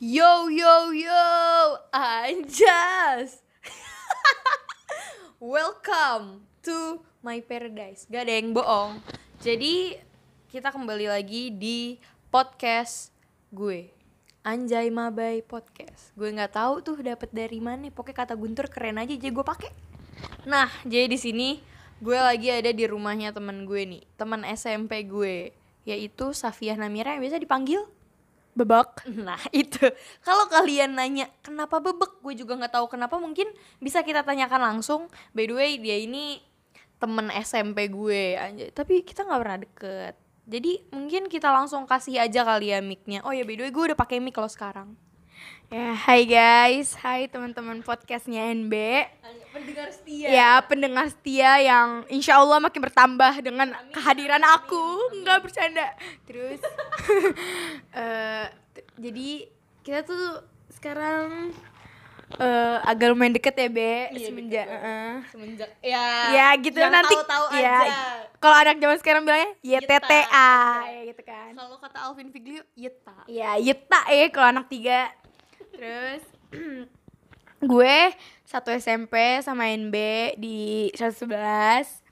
Yo yo yo, anjas. Welcome to my paradise. Gak ada yang bohong. Jadi kita kembali lagi di podcast gue. Anjay Mabai Podcast. Gue nggak tahu tuh dapat dari mana. Pokoknya kata Guntur keren aja jadi gue pakai. Nah, jadi di sini gue lagi ada di rumahnya teman gue nih, teman SMP gue, yaitu Safiah Namira yang biasa dipanggil Bebek. Nah itu kalau kalian nanya kenapa bebek, gue juga nggak tahu kenapa. Mungkin bisa kita tanyakan langsung. By the way dia ini temen SMP gue, anjay. Tapi kita nggak pernah deket. Jadi mungkin kita langsung kasih aja kali ya micnya. Oh ya by the way gue udah pakai mic kalau sekarang. Ya, hai guys, hai teman-teman podcastnya NB. Pendengar setia. Ya, pendengar setia yang insya Allah makin bertambah dengan kehadiran aku. Enggak bercanda. Terus, eh, t- jadi kita tuh sekarang eh, agak lumayan deket ya, Be. Iya, semenjak. eh. Semenjak ya. ya gitu yang nanti. tahu-tahu ya, aja. Kalau anak zaman sekarang bilangnya YTTA, ya gitu kan. Kalau kata Alvin Figlio, Yeta. Ya, Yeta ya kalau anak tiga. Terus gue satu SMP sama NB di 111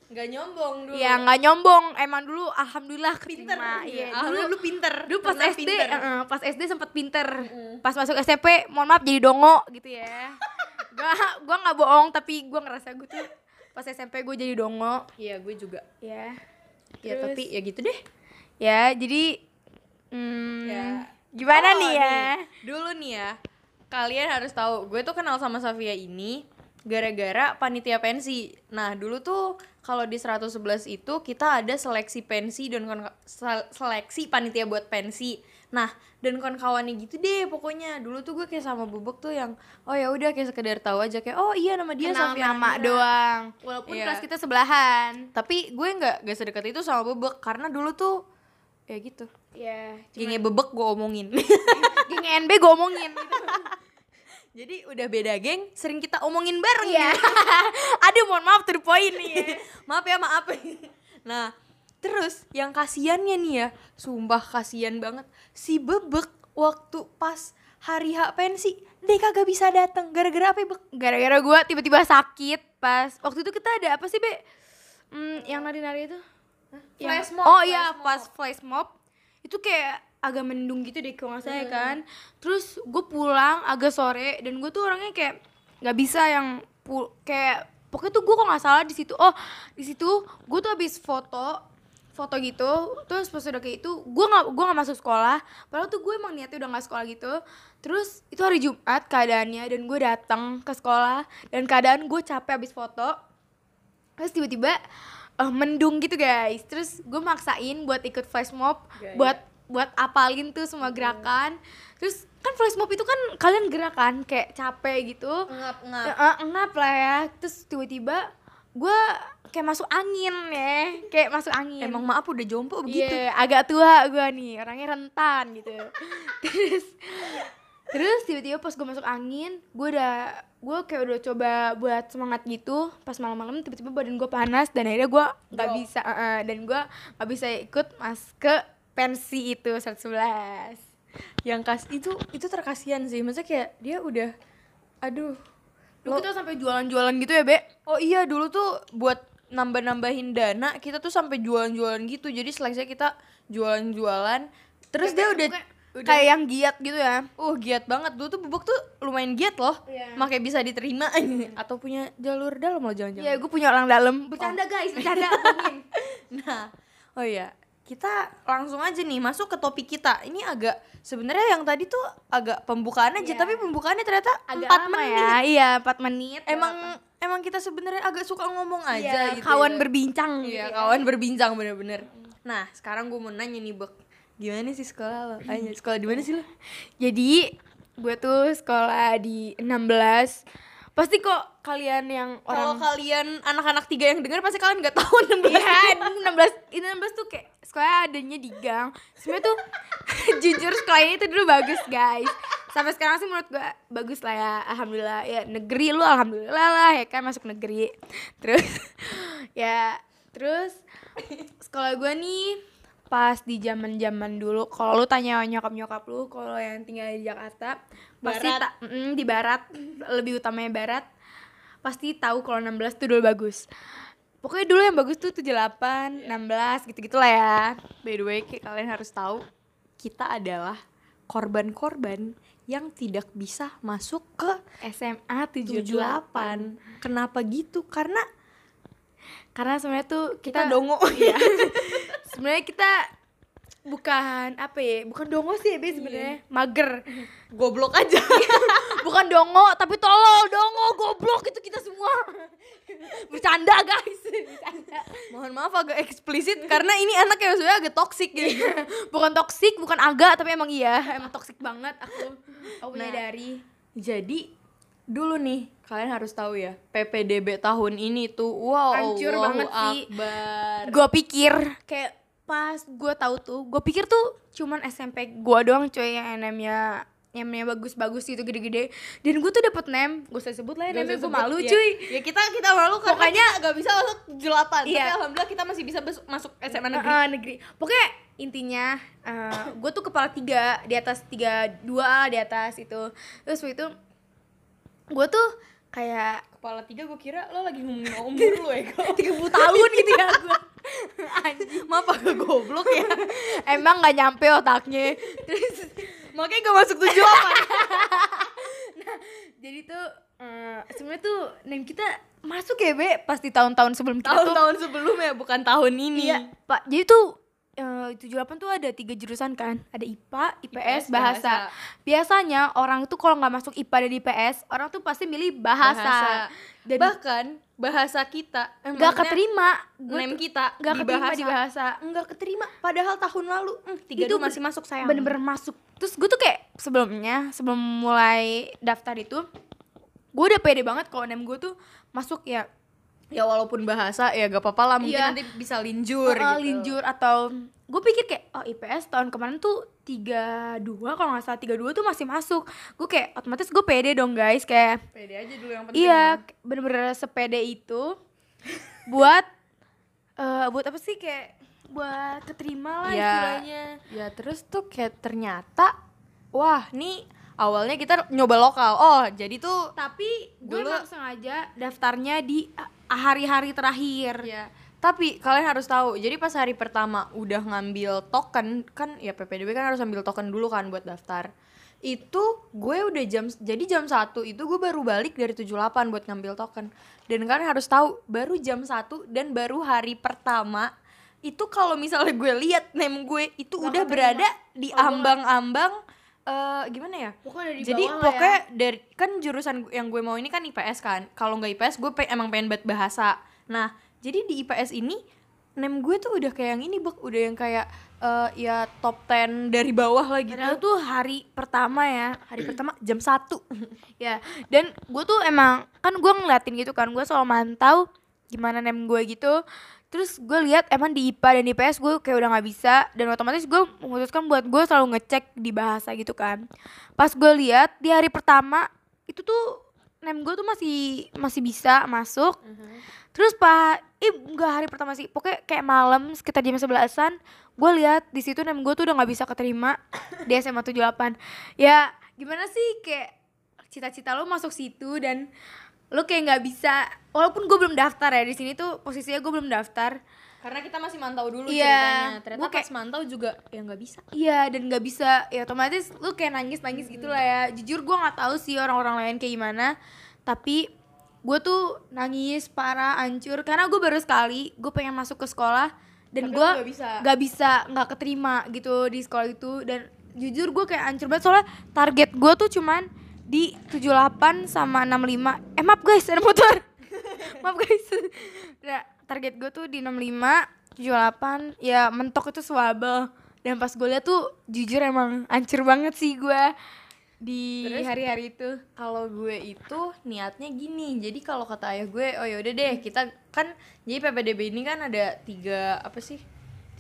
Gak nyombong dulu. Ya nggak nyombong, emang dulu alhamdulillah pinter. Iya, Iya, dulu lu pinter. dulu pas Pernah SD, pinter. eh, pas SD sempet pinter. Pas masuk SMP, mohon maaf jadi dongo gitu ya. gua gua nggak bohong, tapi gua ngerasa gue tuh pas SMP gue jadi dongo. Iya, gue juga. Ya. Ya Terus- tapi ya gitu deh. Ya, jadi hmm, Ya. gimana Oh, nih ya? Dulu nih ya, kalian harus tahu, gue tuh kenal sama Safia ini gara-gara panitia pensi. Nah, dulu tuh kalau di 111 itu kita ada seleksi pensi dan kon- sel- seleksi panitia buat pensi. Nah, dan kawan-kawannya gitu deh pokoknya. Dulu tuh gue kayak sama Bubuk tuh yang oh ya udah kayak sekedar tahu aja kayak oh iya nama dia Kenal Safia nama Namira." doang. Walaupun Iya. kelas kita sebelahan. Tapi gue nggak gak sedekat itu sama Bebek karena dulu tuh ya gitu. Ya, Gengnya Bebek gue omongin. geng NB gue omongin gitu. Jadi udah beda geng, sering kita omongin bareng gitu. Aduh, mohon maaf to the point nih ya. maaf ya maaf nah terus yang kasiannya nih ya sumpah kasian banget si bebek waktu pas hari hak pensi dia kagak bisa datang gara-gara apa ya bek Gara-gara gue tiba-tiba sakit pas waktu itu kita ada apa sih, Be? Hmm, yang nari-nari itu? Flash mob, Oh iya, pas flash mob. Itu kayak agak mendung gitu deh kalau nggak salah ya kan. Terus gue pulang agak sore dan gue tuh orangnya kayak nggak bisa yang pul kayak pokoknya tuh gue kok nggak salah di situ. Oh, di situ gue tuh habis foto foto gitu terus pas udah kayak itu gue nggak gue nggak masuk sekolah padahal tuh gue emang niatnya udah nggak sekolah gitu terus itu hari Jumat keadaannya dan gue datang ke sekolah dan keadaan gue capek habis foto terus tiba-tiba eh, mendung gitu guys terus gue maksain buat ikut flash mob Gaya. buat buat apalin tuh semua gerakan. Terus kan flash mob itu kan kalian gerakan kayak capek gitu. Ngap ngap Ya, eh, ngap lah ya. Terus tiba-tiba gue kayak masuk angin ya kayak masuk angin. Emang maaf udah jompo begitu. Iya, agak tua gue nih, orangnya rentan gitu. terus terus tiba-tiba pas gue masuk angin, gue udah gue kayak udah coba buat semangat gitu. Pas malam-malam tiba-tiba badan gue panas dan akhirnya gue nggak bisa eh, eh, dan gue nggak bisa ikut mas ke pensi itu 111. yang kas itu itu terkasihan sih maksudnya kayak dia udah aduh Dulu kita sampai jualan-jualan gitu ya, Be? Oh iya dulu tuh buat nambah-nambahin dana kita tuh sampai jualan-jualan gitu jadi seleksinya kita jualan-jualan terus dia udah, udah kayak yang giat gitu ya. uh giat banget dulu tuh bubuk tuh lumayan giat loh Iya. makanya bisa diterima atau punya jalur dalam loh jangan-jangan Iya, gue punya orang dalam. Bercanda guys, bercanda. nah oh iya kita langsung aja nih masuk ke topik kita ini agak sebenarnya yang tadi tuh agak pembukaan aja Iya. tapi pembukaannya ternyata Agak empat lama menit ya. Iya, 4 menit. emang emang kita sebenarnya agak suka ngomong Iya, aja gitu kawan ya. berbincang Iya, gitu ya. kawan berbincang bener-bener. Nah, sekarang gue mau nanya nih, Bek. Gimana sih sekolah lo? Ayo, sekolah di mana sih lo? Jadi gue tuh sekolah di 16 Pasti kok kalian yang Kalau orang kalian anak-anak tiga yang dengar pasti kalian nggak tahu 16. Iya, 16 ini 16 tuh kayak sekolah adanya di gang. Sebenarnya tuh jujur sekolahnya itu dulu bagus, guys. Sampai sekarang sih menurut gue bagus lah ya. Alhamdulillah. Ya negeri lu alhamdulillah lah ya kan masuk negeri. Terus ya terus sekolah gue nih pas di zaman zaman dulu kalau lu tanya nyokap nyokap lu kalau yang tinggal di Jakarta pasti ta- mm, di barat lebih utamanya barat pasti tahu kalau 16 tuh dulu bagus pokoknya dulu yang bagus tuh 78 16 gitu gitulah ya By the way, kalian harus tahu kita adalah korban-korban yang tidak bisa masuk ke SMA 78 78. Kenapa gitu? Karena karena sebenarnya tuh kita kita, dongo. Iya. sebenarnya kita bukan apa ya bukan dongo sih ya Be, sebenarnya mager Goblok aja. bukan dongo tapi tolol dongo goblok itu kita semua bercanda guys bercanda Mohon maaf agak eksplisit karena ini anak yang sebenarnya agak toksik gitu. bukan toksik bukan agak tapi emang iya emang toksik banget aku aku Nah. menyadari Jadi dulu nih kalian harus tahu ya PPDB tahun ini tuh wow Hancur Allahu banget sih. Akbar. gue pikir kayak pas gue tahu tuh gue pikir tuh cuman SMP gue doang coy yang NM-nya yang namanya bagus-bagus gitu gede-gede dan gue tuh dapet nem gue usah sebut lah ya usah gue malu ya. cuy Ya kita kita malu karena Pokoknya kita gak bisa masuk jelatan. Iya. Tapi alhamdulillah kita masih bisa masuk SMA negeri. Eh, negeri pokoknya intinya gue tuh kepala tiga di atas tiga dua di atas itu terus itu gue tuh kayak Kepala tiga gue kira lo lagi ngomongin umur lo ya kok. 30 tahun gitu ya gue Maaf agak goblok ya. emang nggak nyampe otaknya terus Makanya gak masuk tujuh apa? jadi tuh eh, sebenarnya tuh nem kita masuk ya be pas di tahun-tahun sebelum kita Tahun-tahun sebelumnya bukan tahun ini. iya pak jadi tuh tujuh delapan tuh ada tiga jurusan kan? Ada IPA IPS, IPS, bahasa. bahasa. biasanya orang tuh kalau nggak masuk IPA dan IPS orang tuh pasti milih bahasa, dan bahkan bahasa kita eh, nggak keterima. Nem tuh kita nggak keterima bahasa. di bahasa. Nggak keterima padahal tahun lalu hmm, tiga Itu masih masuk sayang. bener-bener masuk. Terus gue tuh kayak sebelumnya sebelum mulai daftar itu gue udah pede banget kalau nem gue tuh masuk ya ya walaupun bahasa ya gak apa-apa lah mungkin Iya. nanti bisa linjur uh, gitu. linjur atau gue pikir kayak oh IPS tahun kemarin tuh tiga dua kalau nggak salah tiga dua tuh masih masuk. Gue kayak otomatis gue pede dong guys kayak pede aja dulu yang penting iya bener-bener sepede itu buat eh buat apa sih kayak buat keterima lah Iya. istilahnya. Ya terus tuh kayak ternyata wah nih awalnya kita nyoba lokal. Oh jadi tuh tapi gue Dulu- emang sengaja daftarnya di hari-hari terakhir. Ya tapi kalian harus tahu jadi pas hari pertama udah ngambil token kan ya PPDB kan harus ambil token dulu kan buat daftar. Itu gue udah jam jadi jam satu itu gue baru balik dari 78 buat ngambil token. Dan kalian harus tahu baru jam satu dan baru hari pertama itu kalau misalnya gue lihat name gue itu udah berada di Oh, ambang-ambang eh gimana ya? Pokoknya dari jadi bawah lah pokoknya ya. dari kan jurusan yang gue mau ini kan IPS kan. Kalau nggak IPS gue pe- emang pengen banget bahasa. Nah jadi di IPS ini name gue tuh udah kayak yang ini bak udah yang kayak eh, ya top 10 dari bawah lah gitu. Padahal tuh hari pertama ya. Hari pertama jam satu. Ya dan gue tuh emang kan gue ngeliatin gitu kan. Gue selalu mantau gimana nem gue gitu terus gue lihat emang di IPA dan IPS gue kayak udah nggak bisa. Dan otomatis gue memutuskan buat gue selalu ngecek di bahasa gitu kan. Pas gue lihat di hari pertama itu tuh nem gue tuh masih masih bisa masuk. Terus pak ih enggak hari pertama sih. Pokoknya kayak malam sekitar jam sebelasan gue lihat di situ nem gue tuh udah nggak bisa keterima di SMA 78 ya gimana sih? Kayak cita-cita lo masuk situ dan lo kayak nggak bisa walaupun gue belum daftar ya di sini tuh posisinya gue belum daftar. Karena kita masih mantau dulu Iya, ceritanya. Ternyata kayak- pas mantau juga ya nggak bisa. Iya dan nggak bisa ya otomatis lo kayak nangis nangis gitu lah ya. Jujur gue nggak tahu sih orang-orang lain kayak gimana tapi gue tuh nangis parah hancur. Karena gue baru sekali gue pengen masuk ke sekolah dan gue nggak bisa. nggak bisa nggak keterima gitu di sekolah itu. Dan jujur gue kayak hancur banget soalnya target gue tuh cuman di 78 sama 65 eh maaf guys ada motor. Maaf guys. Nah, target gue tuh di 65 78 ya mentok itu swabel. Dan pas gue liat tuh jujur emang hancur banget sih gue di hari-hari itu. Kalau gue itu niatnya gini. Jadi kalau kata ayah gue oh yaudah deh kita kan jadi PPDB ini kan ada tiga apa sih?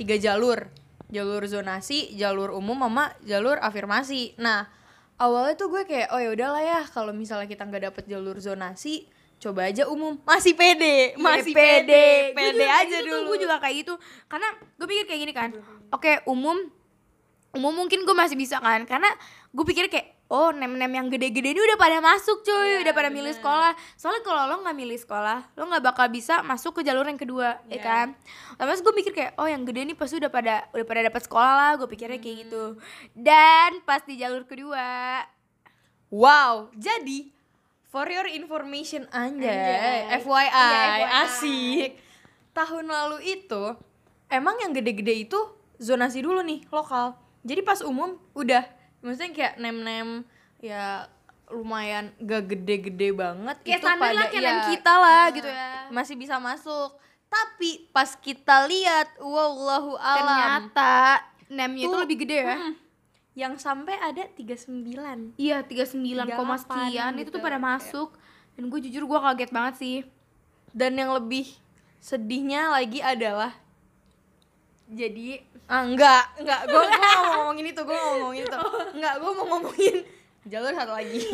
Tiga jalur. Jalur zonasi jalur umum sama jalur afirmasi. Nah awalnya tuh gue kayak oh ya udahlah ya kalau misalnya kita nggak dapet jalur zonasi coba aja umum. Masih pede masih Iya, pede. Gua pede juga kayak aja gitu dulu. gue juga kayak gitu. Karena gue pikir kayak gini kan oke umum umum mungkin gue masih bisa kan? Karena gue pikir kayak oh nem nem yang gede-gede ini udah pada masuk cuy. Iya, udah pada milih bener. sekolah. Soalnya kalau lo nggak milih sekolah lo nggak bakal bisa masuk ke jalur yang kedua ya Iya. kan? Terus gue mikir kayak oh yang gede ini pasti udah pada udah pada dapat sekolah lah. Gue pikirnya kayak gitu. Dan pas di jalur kedua. Wow. Jadi for your information anjay, Anjay. FYI, Iya, FYI. asik. Tahun lalu itu emang yang gede-gede itu zonasi dulu nih lokal. Jadi pas umum udah maksudnya kayak nem-nem ya lumayan gak gede-gede banget kayak itu standar lah pada- kayak ya, nem kita lah gitu ya. Masih bisa masuk. Tapi pas kita lihat wallahu alam. Ternyata nemnya itu lebih gede ya? hmm, yang sampai ada 39 Iya 39 koma 38 sekian. Itu tuh gitu. pada masuk. Dan gue jujur gue kaget banget sih. Dan yang lebih sedihnya lagi adalah jadi ah enggak enggak. Gue gue mau ngomongin itu gue mau ngomongin itu. Enggak gue mau ngomongin jalur satu lagi.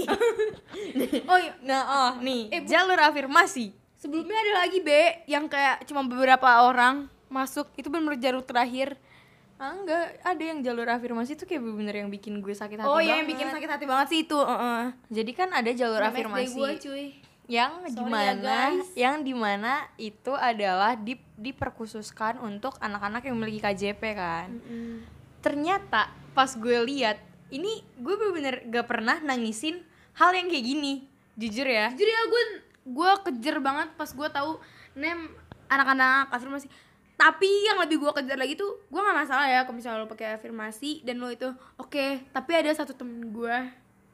Oh iya. Nah oh nih Eh, jalur afirmasi. Sebelumnya ada lagi B yang kayak cuma beberapa orang masuk. Itu benar jalur terakhir. Ah enggak. Ada yang jalur afirmasi itu kayak bener-bener yang bikin gue sakit hati oh iya yang bikin sakit hati banget sih itu heeh. jadi kan ada jalur Nama afirmasi. gua, cuy yang Sorry ya, di mana guys. yang di mana itu adalah di diperkhususkan untuk anak-anak yang memiliki KJP kan? Ternyata pas gue lihat ini gue bener-bener gak pernah nangisin hal yang kayak gini. Jujur ya. Jujur ya gue gue kejer banget pas gue tahu nem anak-anak afirmasi. Tapi yang lebih gue kejar lagi tuh gue nggak masalah ya kalau misalnya lo pakai afirmasi dan lo itu oke tapi ada satu temen gue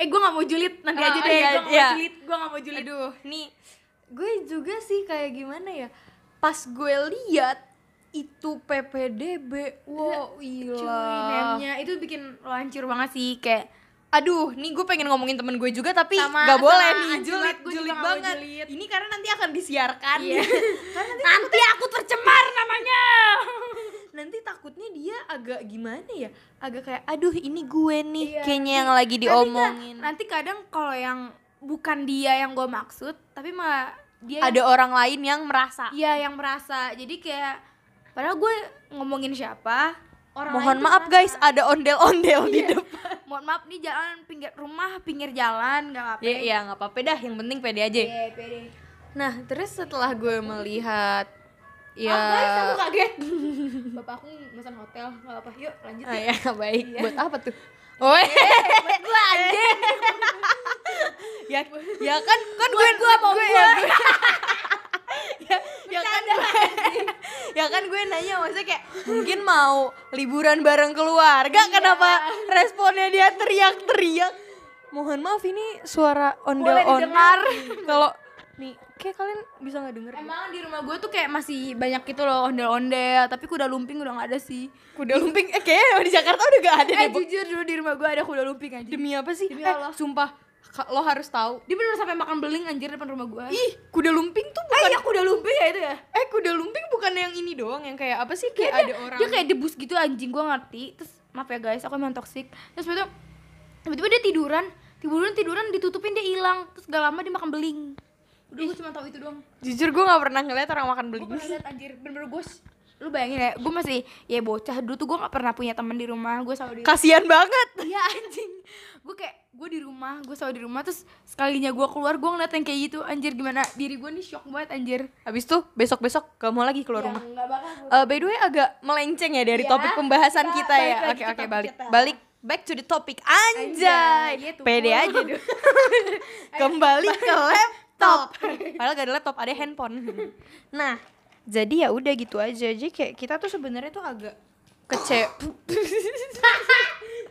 eh gue nggak mau julid. Nanti Oh, aja deh. iya, gue nggak iya. mau julid. Gue nggak mau julid. Aduh nih. Gue juga sih kayak gimana ya? Pas gue lihat itu PPDB wow nemnya itu bikin lo hancur banget sih kayak aduh nih gue pengen ngomongin temen gue juga tapi Sama- gak boleh sama. nih. Julid gue julid banget. julid. ini karena nanti akan disiarkan. Iya. karena nanti, nanti aku tercemar namanya nanti takutnya dia agak gimana ya? Agak kayak aduh ini gue nih Iya, kayaknya yang lagi diomongin. nanti kadang kalau yang bukan dia yang gue maksud tapi malah dia ada orang lain yang merasa. Iya yang merasa. Jadi kayak padahal gue ngomongin siapa orang mohon lain maaf guys ada ondel-ondel di Iya. depan. Mohon maaf nih jalan pinggir rumah pinggir jalan nggak apa ya ya nggak apa-apa dah yang penting pede aja. Iya, pede. nah terus setelah gue melihat ya Maaf guys aku kaget. Bapak aku pesan hotel. Nggak apa yuk lanjut Ah, ya ya baik. Buat apa tuh? Oh buat gue anjing. Ya ya kan kan gue gua, mau gue, gua. ya, ya, kan ya kan gue nanya maksudnya kayak mungkin mau liburan bareng keluarga Iya. kenapa responnya dia teriak-teriak? Mohon maaf ini suara ondel didengar. kalau nih kayak kalian bisa nggak denger emang di rumah gue tuh kayak masih banyak gitu loh ondel-ondel. Tapi kuda lumping udah nggak ada sih. Kuda lumping? Eh kayaknya di Jakarta udah gak ada eh deh jujur dulu di rumah gue ada kuda lumping aja demi apa sih? Demi eh Allah. sumpah. Lo harus tahu. Dia bener sampai makan beling anjir depan rumah gue ih kuda lumping tuh eh bukan ya kuda lumping ya itu ya? Eh kuda lumping bukan yang ini doang yang kayak apa sih? Kayak ada orang. dia kayak debus gitu anjing gue ngerti. Terus maaf ya guys aku emang toxic. Terus itu tiba-tiba dia tiduran. Tiduran tiduran ditutupin dia hilang. Terus gak lama dia makan beling udah gue cuma tahu itu doang. Jujur gue nggak pernah ngeliat orang makan gue beling pernah liat anjir. Bener-bener gue lu bayangin ya gue masih ya bocah. Dulu tuh gue gak pernah punya temen di rumah. Gue selalu di kasian banget. Iya anjing. Gue kayak gue di rumah gue selalu di rumah. Terus sekalinya gue keluar gue ngeliat yang kayak gitu. Anjir gimana? Diri gue nih shock banget anjir. Habis tuh besok besok gak mau lagi keluar rumah. nggak bakal gua- Eh, by the way agak melenceng ya dari Ya, topik pembahasan kita kita ya. oke ke oke balik. kita. balik back to the topic. Anjay Anjay, gitu. pede aja dulu kembali ke laptop padahal gak ada laptop ada handphone nah jadi ya udah gitu aja jadi kayak kita tuh sebenarnya tuh agak kece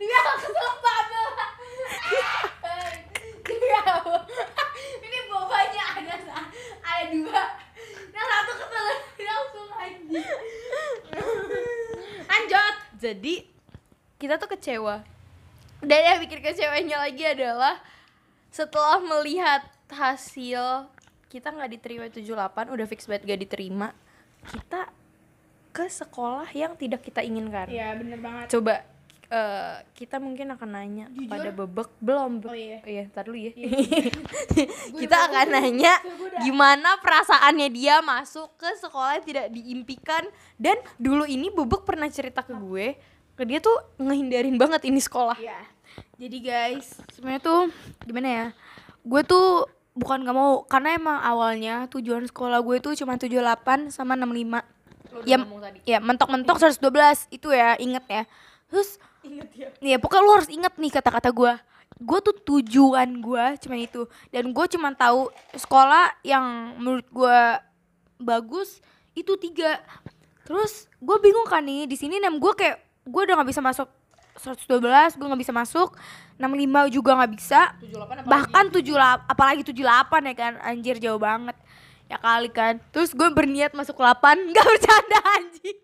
Dia kesel banget. Dia ini bobanya ada ada dua. Yang satu kesel langsung anjing. Lanjut. jadi kita tuh kecewa dan yang bikin kecewanya lagi adalah setelah melihat hasil kita nggak diterima 78 udah fix banget gak diterima kita ke sekolah yang tidak kita inginkan Iya bener banget. coba eh, kita mungkin akan nanya Jujur? pada bebek belum Be- Oh, iya. iya ntar dulu ya Iya. kita udah- akan nanya gimana perasaannya dia masuk ke sekolah yang tidak diimpikan dan dulu ini bebek pernah cerita ke gue ke dia tuh ngehindarin banget ini sekolah Iya. Jadi guys, sebenarnya tuh gimana ya? Gue tuh bukan gak mau karena emang awalnya tujuan sekolah gue tuh cuma 78 sama 65. Lo udah Ya, tadi. ya mentok-mentok 112 itu ya, inget ya. Terus inget ya ya pokoknya lu harus inget nih kata-kata gue. Gue tuh tujuan gue cuma itu dan gue cuma tahu sekolah yang menurut gue bagus itu tiga. Terus gue bingung kan nih di sini nem gue kayak gue udah nggak bisa masuk 112 gue nggak bisa masuk. 65 juga nggak bisa. 78 apalagi? bahkan 78 apalagi 78 ya kan? Anjir jauh banget. Ya kali kan. Terus gue berniat masuk 8 nggak bercanda anjing.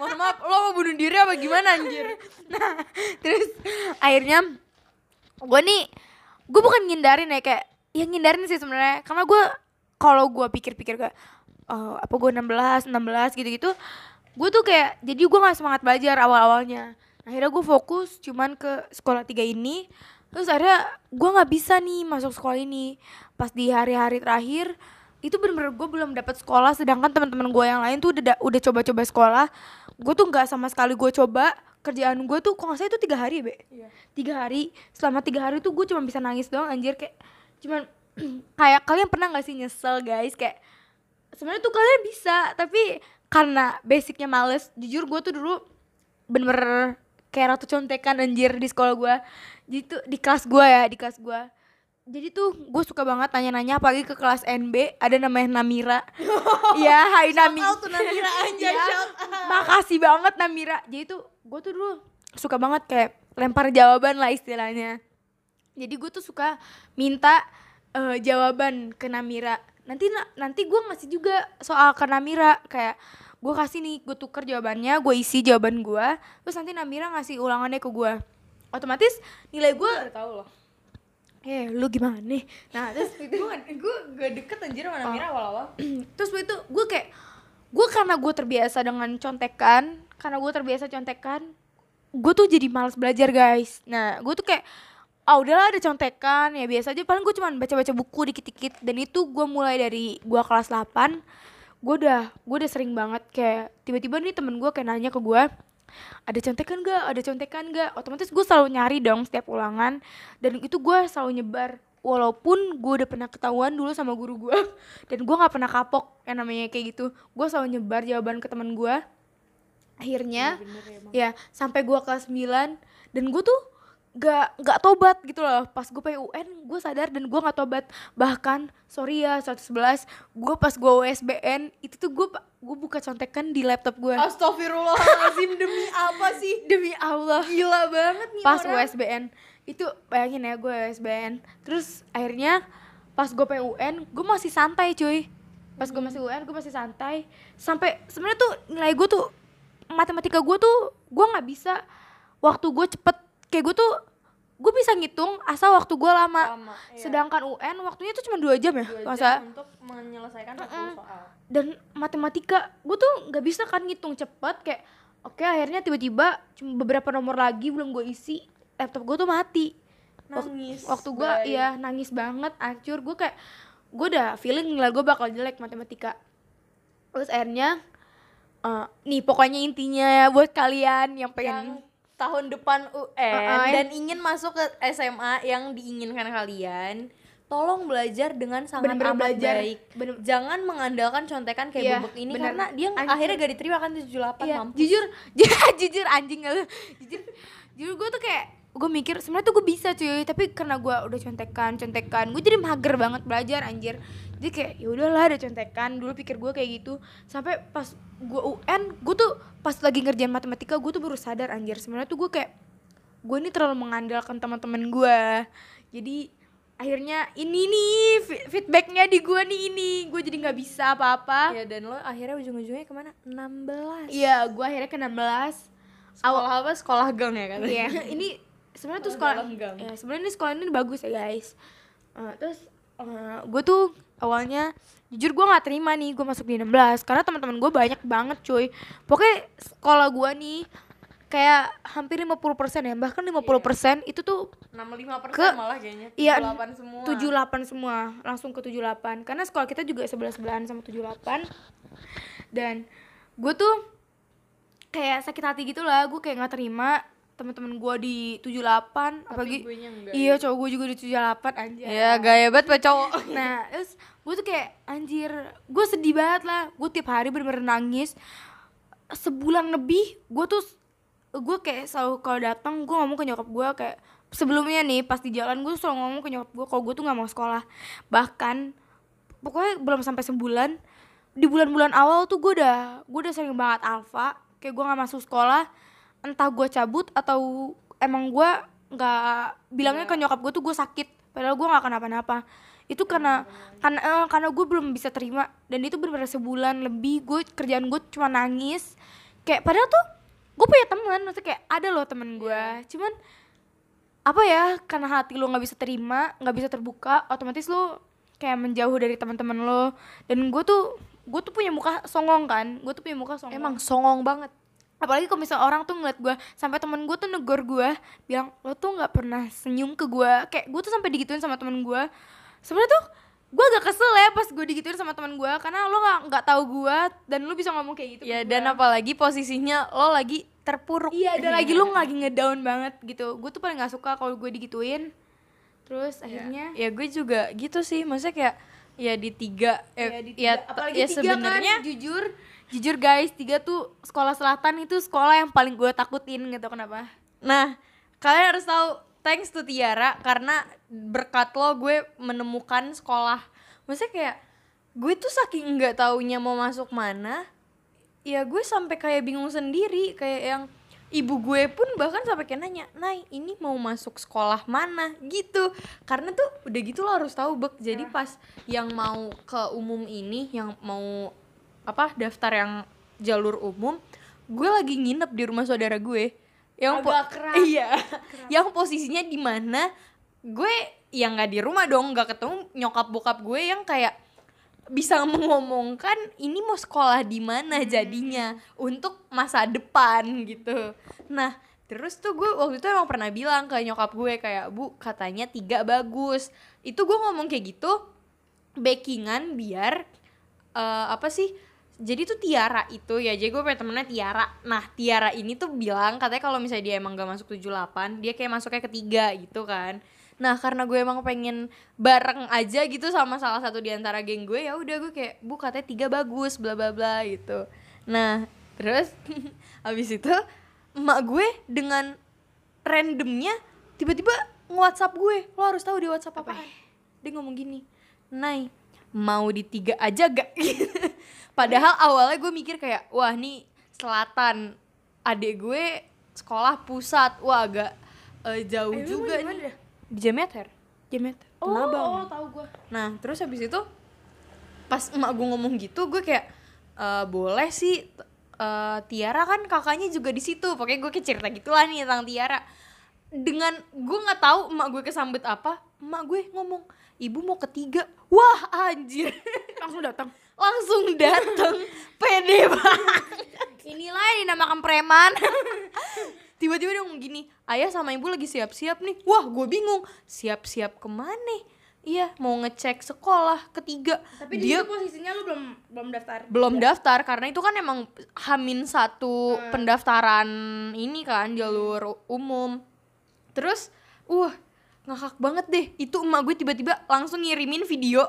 Mohon maaf lo mau bunuh diri apa gimana anjir? Nah terus akhirnya gue nih gue bukan ngindarin ya kayak ya ngindarin sih sebenarnya. Karena gue kalau gue pikir-pikir kayak eh, apa gue 16 16 gitu-gitu gue tuh kayak jadi gue nggak semangat belajar awal-awalnya akhirnya gue fokus cuman ke sekolah tiga ini. Terus akhirnya gue nggak bisa nih masuk sekolah ini. Pas di hari-hari terakhir itu bener-bener gue belum dapat sekolah. Sedangkan teman-teman gue yang lain tuh udah da- udah coba-coba sekolah. Gue tuh nggak sama sekali gue coba. Kerjaan gue tuh kok nggak salah itu tiga hari be? Iya. tiga hari. Selama tiga hari tuh gue cuma bisa nangis doang anjir. Kayak cuman kayak kalian pernah nggak sih nyesel guys? Kayak sebenarnya tuh kalian bisa tapi karena basicnya males jujur gue tuh dulu bener-bener kayak ratu contekan anjir di sekolah gue jadi tuh di kelas gue ya di kelas gue jadi tuh gue suka banget nanya-nanya apalagi ke kelas NB ada namanya Namira. Iya Hai Nami out tuh Namira, Iya, shout makasih banget Namira. Jadi tuh gue tuh dulu suka banget kayak lempar jawaban lah istilahnya. Jadi gue tuh suka minta eh, jawaban ke Namira. Nanti na- nanti gue ngasih juga soal ke Namira kayak gue kasih nih gue tuker jawabannya gue isi jawaban gue terus nanti Namira ngasih ulangannya ke gue otomatis nilai gue udah tahu loh. Eh lu gimana nih? Nah terus gue gue gak deket anjir sama Namira awal-awal. Terus waktu itu gue kayak gue karena gue terbiasa dengan contekan karena gue terbiasa contekan gue tuh jadi malas belajar guys. Nah gue tuh kayak ah udahlah ada contekan. Ya biasa aja. Paling gue cuma baca-baca buku dikit-dikit. Dan itu gue mulai dari gue kelas 8 gue udah gue udah sering banget kayak tiba-tiba nih temen gue kayak nanya ke gue ada contekan gak ada contekan gak otomatis gue selalu nyari dong setiap ulangan. Dan itu gue selalu nyebar walaupun gue udah pernah ketahuan dulu sama guru gue dan gue nggak pernah kapok yang namanya kayak gitu. Gue selalu nyebar jawaban ke teman gue akhirnya ya sampai gue kelas 9 dan gue tuh gak gak tobat gitu loh. Pas gue PUN gue sadar dan gue gak tobat. Bahkan sorry ya 111 gue pas gue USBN itu tuh gue gue buka contekan di laptop gue Astagfirullahaladzim demi apa sih? Demi Allah. Gila banget nih pas orang. USBN itu bayangin ya gue USBN terus akhirnya pas gue PUN gue masih santai cuy. Pas gue masih UN gue masih santai. Sampai sebenarnya tuh nilai gue tuh matematika gue tuh gue nggak bisa. Waktu gue cepet kayak gue tuh gue bisa ngitung asal waktu gue lama, Lama, iya. sedangkan UN waktunya tuh cuma dua jam ya Dua masa? jam untuk menyelesaikan 10 Mm-mm. soal. Dan matematika gue tuh nggak bisa kan ngitung cepet kayak oke akhirnya tiba-tiba cuma beberapa nomor lagi belum gue isi laptop gue tuh mati. Nangis waktu gue iya nangis banget hancur. Gue kayak gue udah feeling nilai gue bakal jelek matematika. Terus akhirnya eh, nih pokoknya intinya ya buat kalian yang yang pengen tahun depan UN Uh-uh. dan ingin masuk ke SMA yang diinginkan kalian tolong belajar dengan sangat Bener-bener amat belajar. baik Bener- jangan mengandalkan contekan kayak bobok ini bener. karena dia Anjir. akhirnya gak diterima kan 78 Iya, mampus jujur jujur anjing gak lu jujur jujur gue tuh kayak gue mikir sebenarnya tuh gue bisa cuy tapi karena gue udah contekan contekan gue jadi mager banget belajar anjir jadi kayak ya udahlah ada contekan. Dulu pikir gue kayak gitu. Sampai pas gue UN gue tuh pas lagi ngerjain matematika gue tuh baru sadar anjir. Sebenarnya tuh gue kayak gue ini terlalu mengandalkan teman-teman gue jadi akhirnya ini nih feedbacknya di gue nih ini. Gue jadi nggak bisa apa-apa. Ya dan lo akhirnya ujung-ujungnya ke mana? 16 iya gue akhirnya ke 16 sekolah apa? Sekolah gang ya kan Iya, ini sebenarnya tuh Sekolah sekolah dalam gang. ya, sebenarnya ini sekolah ini bagus ya guys. Eh, terus gue tuh awalnya jujur gue nggak terima nih gue masuk di 16 karena teman-teman gue banyak banget cuy. Pokoknya sekolah gue nih kayak hampir 50% ya bahkan 50% itu tuh 65 persen Ke- malah kayaknya iya, 78 semua. 78 semua langsung ke 78 karena sekolah kita juga sebelah sebelahan sama 78 dan gue tuh kayak sakit hati gitu lah gue kayak nggak terima teman-teman gue di 78 apalagi guenya enggak iya cowok gue juga di 78 anjir. Ya gaya banget pak cowok. Nah terus gue tuh kayak anjir gue sedih banget lah. Gue tiap hari bener-bener nangis. Sebulan lebih gue tuh gue kayak selalu kalau datang gue ngomong ke nyokap gue kayak sebelumnya nih pas di jalan gue selalu ngomong ke nyokap gue kalau gue tuh nggak mau sekolah. Bahkan pokoknya belum sampai sebulan di bulan-bulan awal tuh gue udah gue udah sering banget alfa kayak gue nggak masuk sekolah entah gue cabut atau emang gue nggak bilangnya ke nyokap gue tuh gue sakit. Padahal gue nggak kenapa-napa itu karena karena eh, karena gue belum bisa terima. Dan itu benar-benar sebulan lebih gue kerjaan gue cuma nangis. Kayak padahal tuh gue punya teman maksudnya kayak ada loh temen gue cuman apa ya karena hati lo nggak bisa terima nggak bisa terbuka otomatis lo kayak menjauh dari teman-teman lo. Dan gue tuh gue tuh punya muka songong kan? Gue tuh punya muka songong. Emang songong banget apalagi kalau misalnya orang tuh ngeliat gue sampai temen gue tuh negor gue bilang lo tuh nggak pernah senyum ke gue kayak gue tuh sampai digituin sama temen gue sebenarnya tuh gue agak kesel ya pas gue digituin sama temen gue karena lo nggak nggak tahu gue dan lo bisa ngomong kayak gitu ya dan gua. apalagi posisinya lo lagi terpuruk. Iya dan lagi lo lagi ngedown banget gitu. Gue tuh paling nggak suka kalau gue digituin. Terus akhirnya? Ya gue juga gitu sih. Maksudnya kayak ya di tiga ya, eh, di ya, tiga- apalagi ya tiga sebenarnya kan, jujur jujur guys tiga tuh sekolah selatan itu sekolah yang paling gue takutin gitu kenapa Nah, kalian harus tahu thanks to Tiara karena berkat lo gue menemukan sekolah. Maksudnya kayak gue tuh saking nggak taunya mau masuk mana, ya gue sampai kayak bingung sendiri kayak yang ibu gue pun bahkan sampai kayak nanya, "Nay, ini mau masuk sekolah mana?" gitu. Karena tuh udah gitu lo harus tahu, Bek. Jadi pas yang mau ke umum ini, yang mau apa daftar yang jalur umum, gue lagi nginep di rumah saudara gue. Yang Agak keras. iya. Yang posisinya di mana gue yang nggak di rumah dong nggak ketemu nyokap bokap gue yang kayak bisa mengomongkan ini mau sekolah di mana jadinya? Untuk masa depan gitu. Nah terus tuh gue waktu itu emang pernah bilang ke nyokap gue kayak bu katanya tiga bagus. Itu gue ngomong kayak gitu backingan biar eh, apa sih jadi tuh Tiara itu ya jadi gue punya temennya Tiara. Nah Tiara ini tuh bilang katanya kalau misalnya dia emang gak masuk 78 dia kayak masuknya ketiga gitu kan. Nah karena gue emang pengen bareng aja gitu sama salah satu di antara geng gue ya udah gue kayak bu katanya tiga bagus bla bla bla gitu. Nah terus habis itu emak gue dengan randomnya tiba-tiba nge-whatsapp gue. Lo harus tahu di whatsapp apa dia ngomong gini Nay mau di tiga aja gak padahal awalnya gue mikir kayak wah nih selatan. Adik gue sekolah pusat. Wah agak eh, jauh Eh, juga nih. dah? di Jameter Jamet oh, oh tahu gue Nah terus habis itu pas emak gue ngomong gitu gue kayak "Eh, boleh sih eh, Tiara kan kakaknya juga di situ. Pokoknya gue kayak cerita gitulah nih tentang Tiara. Dengan gue nggak tahu emak gue kesambet apa emak gue ngomong ibu mau ketiga. Wah anjir. Langsung datang langsung dateng. Pede banget. Inilah yang dinamakan preman. Tiba-tiba dia ngomong gini ayah sama ibu lagi siap-siap nih. Wah gue bingung. Siap-siap ke mana iya mau ngecek sekolah ketiga. Tapi di dia posisinya lu belum belum daftar. Belum daftar karena itu kan emang hamin satu pendaftaran ini kan jalur umum. Terus uh ngakak banget deh. Itu emak gue tiba-tiba langsung ngirimin video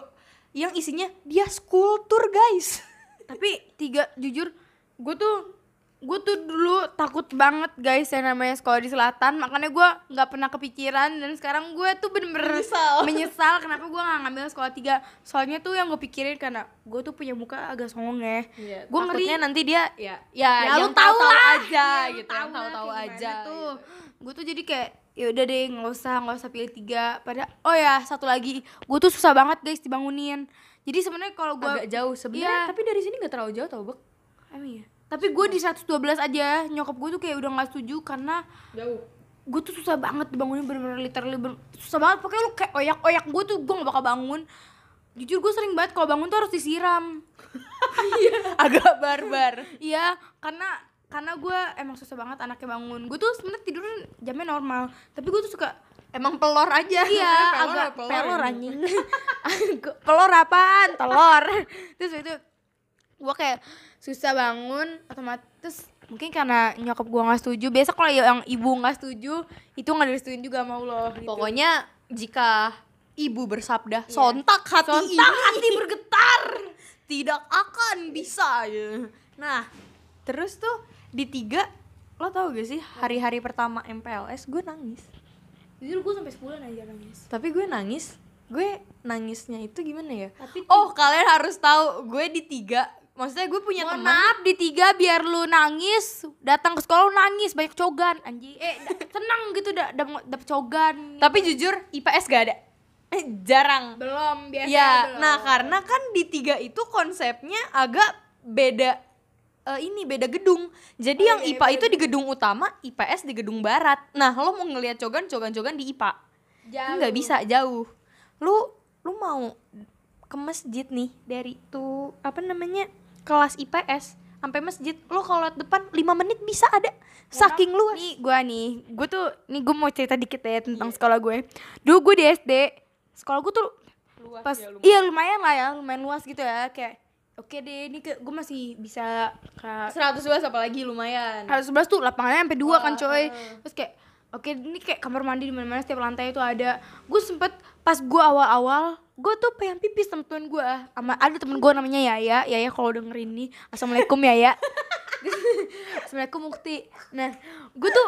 yang isinya dia tour guys. Tapi tiga jujur gue tuh gue tuh dulu takut banget guys yang namanya sekolah di selatan. Makanya gue nggak pernah kepikiran dan sekarang gue tuh bener-bener Menyesal. menyesal kenapa gue nggak ngambil sekolah tiga. Soalnya tuh yang gue pikirin karena gue tuh punya muka agak songong ya. Gue ngeri. nanti dia ya ya, ya yang lu tahu lah. aja Ya, gitu tahu-tahu kayak aja tuh. gitu. Gue tuh jadi kayak ya udah deh nggak usah nggak usah pilih tiga. Pada oh ya satu lagi. Gue tuh susah banget guys dibangunin. Jadi sebenarnya kalau gue agak jauh. Sebenarnya Iya. tapi dari sini nggak terlalu jauh tau bek. Emang iya? Tapi gue di 112 aja. Nyokap gue tuh kayak udah gak setuju Karena jauh. gue tuh susah banget dibangunin bener-bener literally bener- Susah banget. Pokoknya lu kayak oyak-oyak gue tuh Gue gak bakal bangun. Jujur gue sering banget kalau bangun tuh harus disiram. Agak barbar. Iya karena karena gue emang susah banget anaknya bangun. Gue tuh sebenarnya tidur jamnya normal. Tapi gue tuh suka Emang pelor aja. iya Pelor agak pelor pelor anjing. Gua- pelor apaan? Telur terus itu gue kayak susah bangun otomatis mungkin karena nyokap gue nggak setuju. Biasa kalau yang ibu nggak setuju itu nggak direstuin juga sama Allah gitu. Pokoknya jika ibu bersabda sontak hati Sontak ini. hati bergetar. Tidak akan bisa ya. Nah, terus tuh di tiga lo tau gak sih hari-hari pertama MPLS gue nangis. jujur gue sampai sebulan aja nangis Tapi gue nangis, gue nangisnya itu gimana ya? Tapi Oh kalian harus tahu gue di tiga, maksudnya gue punya teman. maaf di tiga biar lu nangis datang ke sekolah lu nangis banyak cogan anjing eh da- tenang gitu da da- dapet cogan Tapi jujur IPS gak ada, Eh, jarang. belum biasa Ya, belum. nah karena kan di tiga itu konsepnya agak beda eh, ini beda gedung. Jadi Oh, yang iya, IPA beda itu di gedung utama, IPS di gedung barat. Nah, lo mau ngelihat cogan, cogan-cogan di IPA. Jauh. Nggak bisa jauh. Lu lu mau ke masjid nih dari tuh apa namanya? kelas IPS sampai masjid. Lo kalau lewat depan 5 menit bisa ada. Saking luas. nih gua nih gue tuh nih gue mau cerita dikit ya tentang Iya. sekolah gue dulu gue di SD sekolah gue tuh Luas pas ya, lumayan. iya lumayan lah ya lumayan luas gitu ya kayak oke deh ini ke gue masih bisa ke 112 apalagi lumayan. harus sebelas tuh lapangannya sampai dua kan coy. Terus kayak oke ini kayak kamar mandi di mana mana setiap lantai itu ada. Gue sempet pas gue awal awal gue tuh pengen pipis sama temen gue sama ada temen gue namanya Yaya. Yaya kalau dengerin nih assalamualaikum Yaya. Assalamualaikum Mukti. Nah gue tuh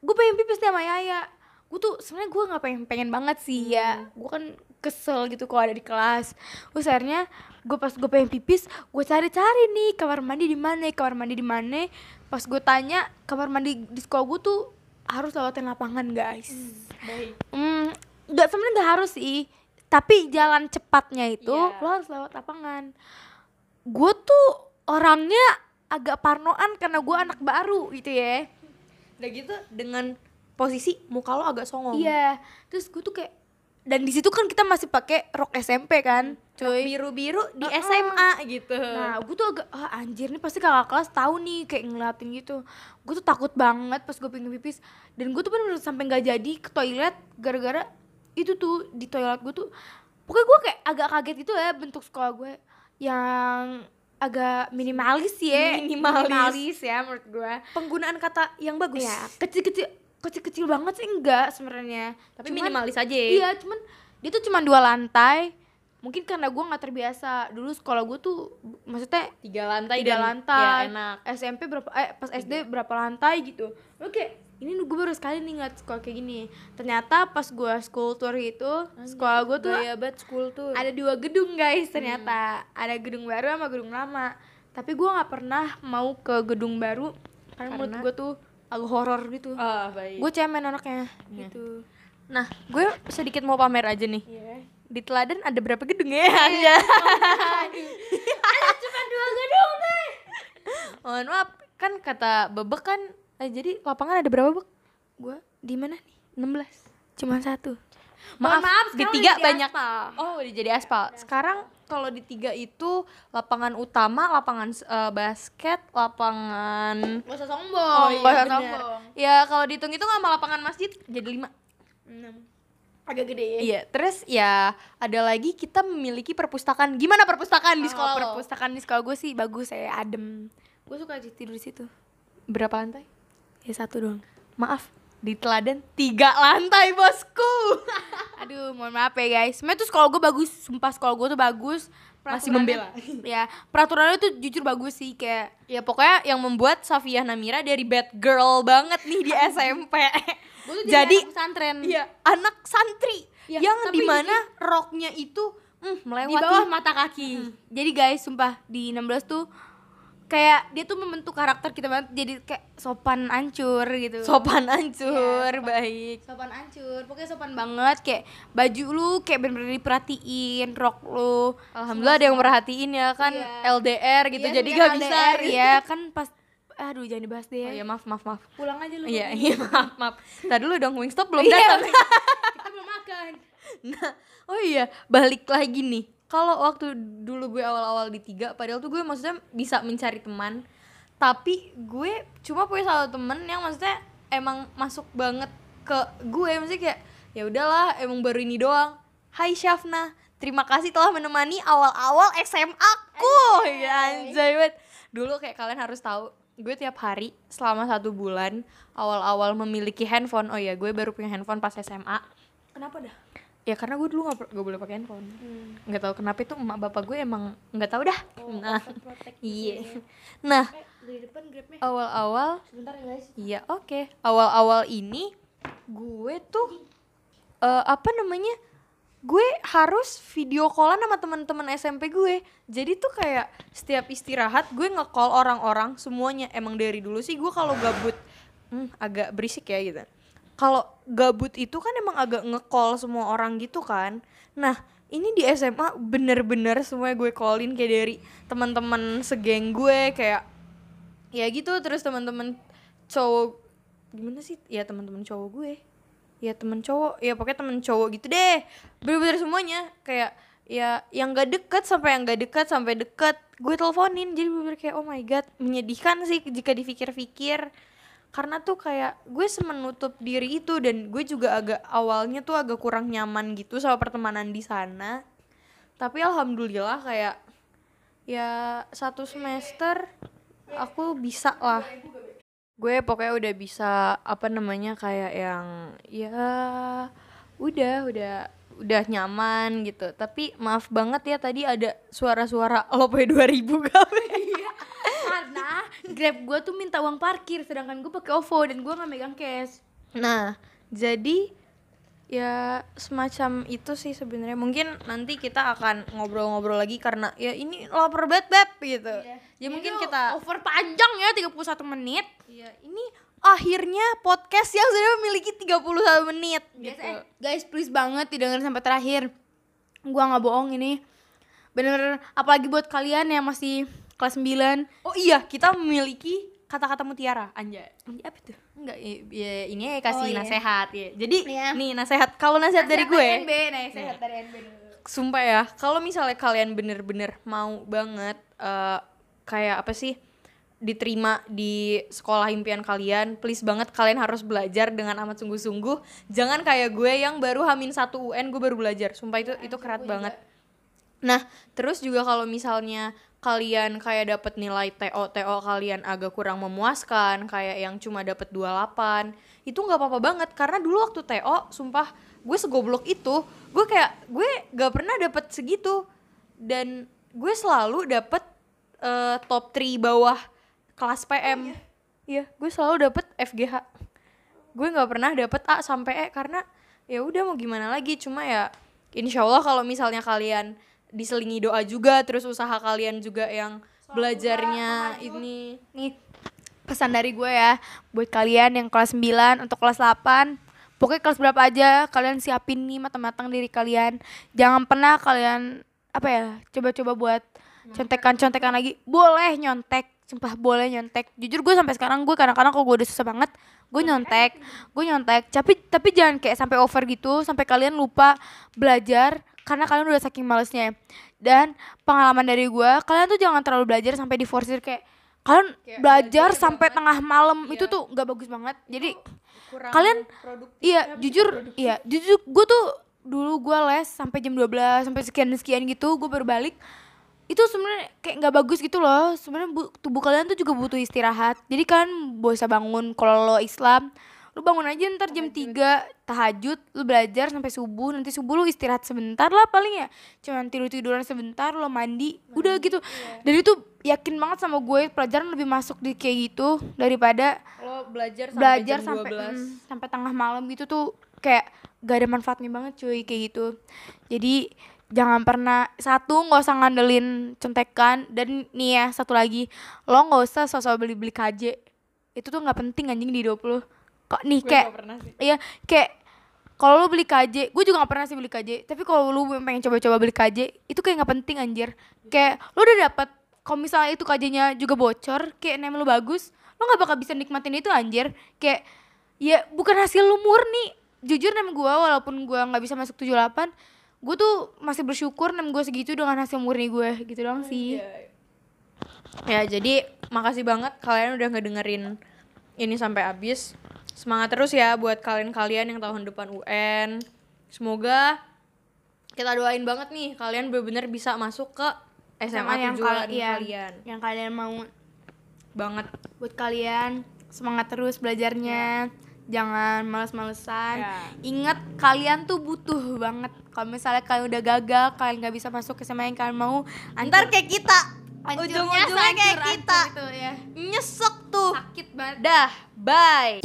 gue pengen pipis nih sama Yaya. Gue tuh sebenarnya gue nggak pengen pengen banget sih ya. Gue kan kesel gitu kalau ada di kelas terus akhirnya gue pas gue pengen pipis gue cari-cari nih kamar mandi di mana kamar mandi di mana pas gue tanya kamar mandi di sekolah gue tuh harus lewatin lapangan guys Baik. hmm nggak sebenarnya nggak harus sih tapi jalan cepatnya itu Iya. lo harus lewat lapangan gue tuh orangnya agak parnoan karena gue anak baru gitu ya Udah gitu dengan posisi muka lo agak songong. iya terus gue tuh kayak dan di situ kan kita masih pakai rok SMP kan cuy biru-biru di Uh-uh. SMA gitu. Nah, gue tuh agak ah, anjir nih pasti kakak kelas tahu nih kayak ngeliatin gitu. Gue tuh takut banget pas gue pengen pipis dan gue tuh bener-bener sampai nggak jadi ke toilet gara-gara itu tuh di toilet gue tuh pokoknya gue kayak agak kaget gitu ya bentuk sekolah gue yang agak minimalis ya Minimalis. ya menurut gue penggunaan kata yang bagus. ya kecil-kecil kecil-kecil banget sih enggak sebenarnya Tapi Cuman- minimalis aja. Iya, cuman dia tuh cuma dua lantai. Mungkin karena gue nggak terbiasa. Dulu sekolah gue tuh maksudnya Tiga lantai tiga dan lantai. Ya, enak. SMP berapa? Eh pas SD berapa lantai gitu. Oke, ini gue baru sekali nih ngeliat sekolah kayak gini. Ternyata pas gue school tour itu, sekolah gue tuh Gaya banget school tuh. ada dua gedung guys ternyata. Ada gedung baru sama gedung lama. Tapi gue nggak pernah mau ke gedung baru karena, menurut Karena? gue tuh agak horor gitu. Ah, baik. Gue cemen anaknya Iya. gitu. Nah, gue sedikit mau pamer aja nih. Iya. Di teladan ada berapa gedung ya? Anja? Cuma dua gedung deh. Mohon maaf, kan kata Bebek kan eh, jadi lapangan ada berapa, Bek? Gua di mana nih? 16. Cuma satu. Maaf, maaf, di tiga banyak. aspal. Oh, udah jadi aspal. Sekarang kalau di tiga itu lapangan utama, lapangan eh, basket, lapangan Gak usah sombong, gak usah bener. sombong. Ya kalau dihitung-hitung sama lapangan masjid jadi lima. Enam. Agak gede ya. Iya, terus ya ada lagi kita memiliki perpustakaan. Gimana perpustakaan di Di sekolah? lo? perpustakaan di sekolah gue sih bagus ya, adem. Gue suka tidur di situ. Berapa lantai? Ya satu doang. Maaf, di teladan tiga lantai bosku. Aduh, mohon maaf ya guys. Sebenernya tuh sekolah gue bagus, sumpah sekolah gue tuh bagus. Masih Peraturannya- ya, peraturannya tuh jujur bagus sih kayak ya pokoknya yang membuat Safia Namira dari bad girl banget nih di SMP. gue tuh Jadi anak pesantren. Iya, anak santri Iya, yang di mana roknya itu mm, di melewati bawah mata kaki. Jadi guys, sumpah di 16 tuh kayak dia tuh membentuk karakter kita banget jadi kayak sopan ancur gitu. sopan Iya, sopan. baik. sopan ancur, pokoknya sopan banget kayak baju lu kayak bener-bener diperhatiin, rok lu. Alhamdulillah ada yang merhatiin ya kan Iya. LDR gitu Iya, jadi gak bisa. LDR, ya kan pas aduh jangan dibahas deh. Oh iya maaf maaf maaf. Pulang aja lu. Iya iya maaf maaf. Tadi dulu dong Wingstop belum Iya, datang. kita belum makan. Nah, oh iya, balik lagi nih. Kalau waktu dulu gue awal-awal di tiga, padahal tuh gue maksudnya bisa mencari teman, tapi gue cuma punya satu temen yang maksudnya emang masuk banget ke gue. Maksudnya kayak ya udahlah emang baru ini doang. Hai Syafna. Terima kasih telah menemani awal-awal SMA ku. Ya anjay banget. Dulu kayak kalian harus tahu gue tiap hari selama satu bulan awal-awal memiliki handphone. Oh ya gue baru punya handphone pas SMA kenapa dah ya karena gue dulu nggak gak boleh pakai handphone. Nggak tahu kenapa itu emak bapak gue emang nggak tahu dah. Nah iya. nah dari depan grabnya. awal-awal ya iya oke. Awal-awal ini gue tuh eh, apa namanya gue harus video callan sama teman-teman SMP gue. Jadi tuh kayak setiap istirahat gue nge-call orang-orang semuanya. Emang dari dulu sih gue kalau gabut hmm, agak berisik ya gitu kalau gabut itu kan emang agak nge-call semua orang gitu kan. Nah ini di SMA bener-bener semuanya gue callin kayak dari teman-teman segeng gue kayak ya gitu. Terus teman-teman cowok gimana sih? Ya teman-teman cowok gue. Ya temen cowok ya pokoknya temen cowok gitu deh. Bener-bener semuanya. Kayak ya yang gak deket sampai yang gak deket sampai deket gue teleponin. Jadi bener-bener kayak oh my god menyedihkan sih jika dipikir-pikir karena tuh kayak gue semenutup diri itu dan gue juga agak awalnya tuh agak kurang nyaman gitu sama pertemanan di sana. Tapi alhamdulillah kayak ya satu semester aku bisa lah. Gue pokoknya udah bisa apa namanya kayak yang ya udah udah udah nyaman gitu. Tapi maaf banget ya tadi ada suara-suara lope 2000 gawe. Karena grab gue tuh minta uang parkir sedangkan gue pakai OVO dan gue nggak megang cash. Nah jadi ya semacam itu sih sebenarnya. Mungkin nanti kita akan ngobrol-ngobrol lagi karena ya ini lapar banget beb gitu. Ya mungkin kita over panjang ya 31 menit. Ya ini akhirnya podcast yang sudah memiliki 31 menit gitu. eh, guys please banget didengerin sampai terakhir. Gua nggak bohong ini. Bener apalagi buat kalian yang masih kelas 9 Oh iya, kita memiliki kata-kata mutiara, anjay. Anjir, apa tuh? Enggak, ya, ya ini ya kasih Oh, iya. nasehat ya. Jadi Iya. nih nasehat, kalau nasehat dari gue, NB nah sehat dari NB dulu. Sumpah ya, kalau misalnya kalian bener-bener mau banget eh, kayak apa sih diterima di sekolah impian kalian, please banget kalian harus belajar dengan amat sungguh-sungguh. Jangan kayak gue yang baru hamin satu UN gue baru belajar. Sumpah itu itu kerat banget. Nah, terus juga kalau misalnya kalian kayak dapat nilai TO TO kalian agak kurang memuaskan, kayak yang cuma dapat 28, itu nggak apa-apa banget karena dulu waktu TO sumpah gue segoblok itu, gue kayak gue gak pernah dapat segitu dan gue selalu dapat eh, top 3 bawah kelas PM. Iya, gue selalu dapet FGH. Gue nggak pernah dapet A sampai E karena ya udah mau gimana lagi. Cuma ya insya Allah kalau misalnya kalian diselingi doa juga, terus usaha kalian juga yang belajarnya ini. nih pesan dari gue ya buat kalian yang kelas 9 untuk kelas 8 pokoknya kelas berapa aja kalian siapin nih matang-matang diri kalian jangan pernah kalian apa ya coba-coba buat contekan-contekan lagi boleh nyontek sumpah boleh nyontek. Jujur gue sampai sekarang gue kadang-kadang kalau gue udah susah banget gue nyontek. Gue nyontek. Tapi tapi jangan kayak sampai over gitu sampai kalian lupa belajar karena kalian udah saking malesnya. Dan pengalaman dari gue kalian tuh jangan terlalu belajar sampai diforsir kayak kalian Kayak belajar belajar sampai banget. tengah malam. Itu Iya. tuh nggak bagus banget. Jadi Kurang Kalian- iya jujur produktif? iya jujur gue tuh dulu gue les sampai jam 12 sampai sekian sekian gitu gue baru balik itu sebenarnya kayak nggak bagus gitu loh. Sebenarnya bu- tubuh kalian tuh juga butuh istirahat. Jadi kalian bisa bangun kalau lo Islam. Lu bangun aja ntar jam 3 tahajud lu belajar sampai subuh. Nanti subuh lu istirahat sebentar lah paling ya. Cuman tidur tiduran sebentar lo mandi udah gitu. dan itu yakin banget sama gue pelajaran lebih masuk di kayak gitu daripada Lo belajar sampai belajar jam sampai 12. mm, sampai tengah malam gitu tuh kayak gak ada manfaatnya banget cuy kayak gitu. Jadi jangan pernah satu nggak usah ngandelin contekan dan nih ya satu lagi lo nggak usah sosok beli beli KJ itu tuh nggak penting anjing di 20 kok nih Gue kayak iya kayak kalau lu beli KJ gue juga nggak pernah sih beli KJ tapi kalau lu pengen coba-coba beli KJ itu kayak nggak penting anjir. Kayak lu udah dapat kalau misalnya itu KJ-nya juga bocor kayak name lu bagus lu nggak bakal bisa nikmatin itu anjir. Kayak ya bukan hasil lu murni. Jujur name gue walaupun gue nggak bisa masuk 78 gue tuh masih bersyukur name gue segitu dengan hasil murni gue gitu doang sih Iya. Ya, jadi makasih banget kalian udah ngedengerin ini sampai habis. Semangat terus ya buat kalian-kalian yang tahun depan UN. Semoga kita doain banget nih kalian bener-bener bisa masuk ke SMA, Sama yang tujuan kal- iya, kalian. yang kalian mau Banget. buat kalian semangat terus belajarnya jangan males-malesan Ya. ingat kalian tuh butuh banget kalau misalnya kalian udah gagal kalian nggak bisa masuk ke SMA yang kalian mau Ntar kayak kita. ujung-ujungnya kayak sehancur- kita. hancur gitu ya Nyesek tuh. sakit banget Dah, bye.